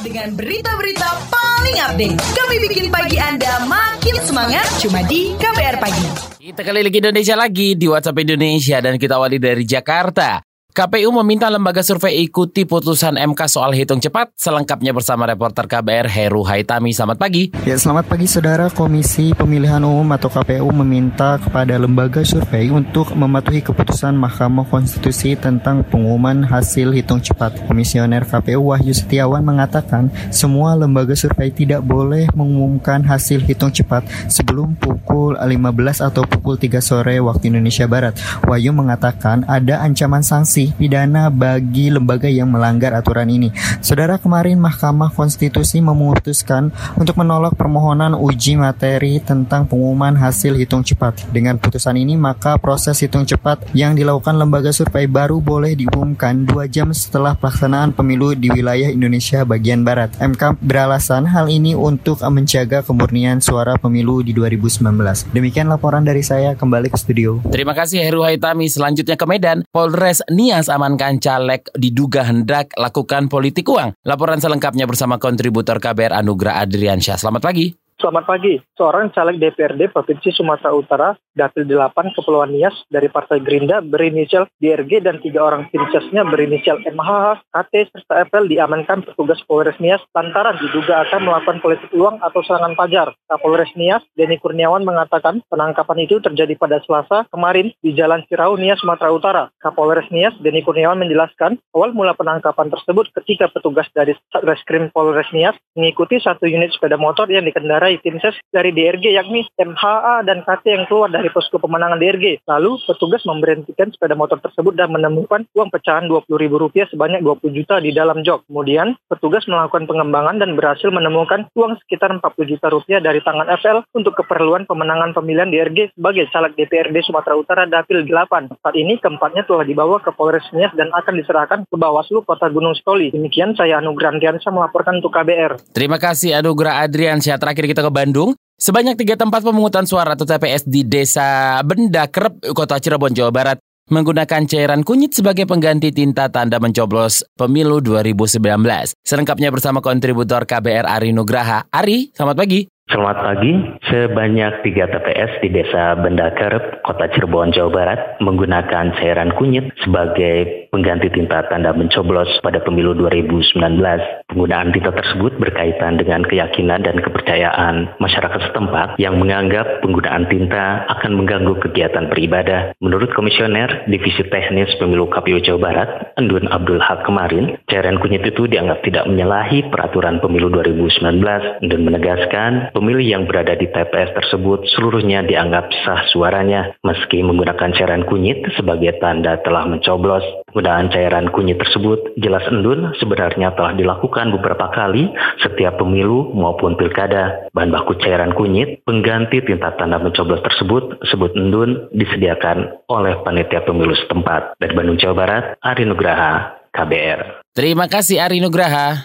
Dengan berita-berita paling update, kami bikin pagi Anda makin semangat cuma di KBR Pagi. Kita kali lagi Indonesia lagi di WhatsApp Indonesia dan kita awali dari Jakarta. KPU meminta lembaga survei ikuti putusan MK soal hitung cepat. Selengkapnya bersama reporter KBR Heru Haitami. Selamat pagi. Ya, selamat pagi saudara. Komisi Pemilihan Umum atau KPU meminta kepada lembaga survei untuk mematuhi keputusan Mahkamah Konstitusi tentang pengumuman hasil hitung cepat. Komisioner KPU Wahyu Setiawan mengatakan semua lembaga survei tidak boleh mengumumkan hasil hitung cepat sebelum pukul 15 atau pukul 3 sore waktu Indonesia Barat. Wahyu mengatakan ada ancaman sanksi sanksi pidana bagi lembaga yang melanggar aturan ini. Saudara kemarin Mahkamah Konstitusi memutuskan untuk menolak permohonan uji materi tentang pengumuman hasil hitung cepat. Dengan putusan ini maka proses hitung cepat yang dilakukan lembaga survei baru boleh diumumkan dua jam setelah pelaksanaan pemilu di wilayah Indonesia bagian Barat. MK beralasan hal ini untuk menjaga kemurnian suara pemilu di 2019. Demikian laporan dari saya kembali ke studio. Terima kasih Heru Haitami. Selanjutnya ke Medan, Polres Nia Nias amankan caleg diduga hendak lakukan politik uang. Laporan selengkapnya bersama kontributor KBR Anugrah Adriansyah. Selamat pagi. Selamat pagi. Seorang caleg DPRD Provinsi Sumatera Utara, Dapil 8 Kepulauan Nias dari Partai Gerindra berinisial DRG dan tiga orang tim sesnya berinisial MHH, KT, serta FL diamankan petugas Polres Nias lantaran diduga akan melakukan politik uang atau serangan pajar. Kapolres Nias, Denny Kurniawan mengatakan penangkapan itu terjadi pada Selasa kemarin di Jalan Cirau, Nias, Sumatera Utara. Kapolres Nias, Denny Kurniawan menjelaskan awal mula penangkapan tersebut ketika petugas dari Reskrim Polres Nias mengikuti satu unit sepeda motor yang dikendarai mengenai tim ses dari DRG yakni MHA dan KT yang keluar dari posko pemenangan DRG. Lalu petugas memberhentikan sepeda motor tersebut dan menemukan uang pecahan Rp20.000 sebanyak 20 juta di dalam jok. Kemudian petugas melakukan pengembangan dan berhasil menemukan uang sekitar 40 juta rupiah dari tangan FL untuk keperluan pemenangan pemilihan DRG sebagai caleg DPRD Sumatera Utara Dapil 8. Saat ini keempatnya telah dibawa ke Polres Nias dan akan diserahkan ke Bawaslu Kota Gunung Stoli. Demikian saya Anugrah Andiansyah melaporkan untuk KBR. Terima kasih Anugrah Adriansyah. Terakhir kita ke Bandung. Sebanyak tiga tempat pemungutan suara atau TPS di Desa Benda Kerep, Kota Cirebon, Jawa Barat menggunakan cairan kunyit sebagai pengganti tinta tanda mencoblos pemilu 2019. Selengkapnya bersama kontributor KBR Ari Nugraha. Ari, selamat pagi. Selamat pagi, sebanyak tiga TPS di Desa Bendaker, Kota Cirebon, Jawa Barat menggunakan cairan kunyit sebagai pengganti tinta tanda mencoblos pada pemilu 2019. Penggunaan tinta tersebut berkaitan dengan keyakinan dan kepercayaan masyarakat setempat yang menganggap penggunaan tinta akan mengganggu kegiatan beribadah. Menurut Komisioner Divisi Teknis Pemilu KPU Jawa Barat, Endun Abdul Haq kemarin, cairan kunyit itu dianggap tidak menyalahi peraturan pemilu 2019. Endun menegaskan pemilih yang berada di TPS tersebut seluruhnya dianggap sah suaranya meski menggunakan cairan kunyit sebagai tanda telah mencoblos. Penggunaan cairan kunyit tersebut jelas endun sebenarnya telah dilakukan beberapa kali setiap pemilu maupun pilkada. Bahan baku cairan kunyit pengganti tinta tanda mencoblos tersebut sebut endun disediakan oleh panitia pemilu setempat. Dari Bandung, Jawa Barat, Ari Nugraha, KBR. Terima kasih Ari Nugraha.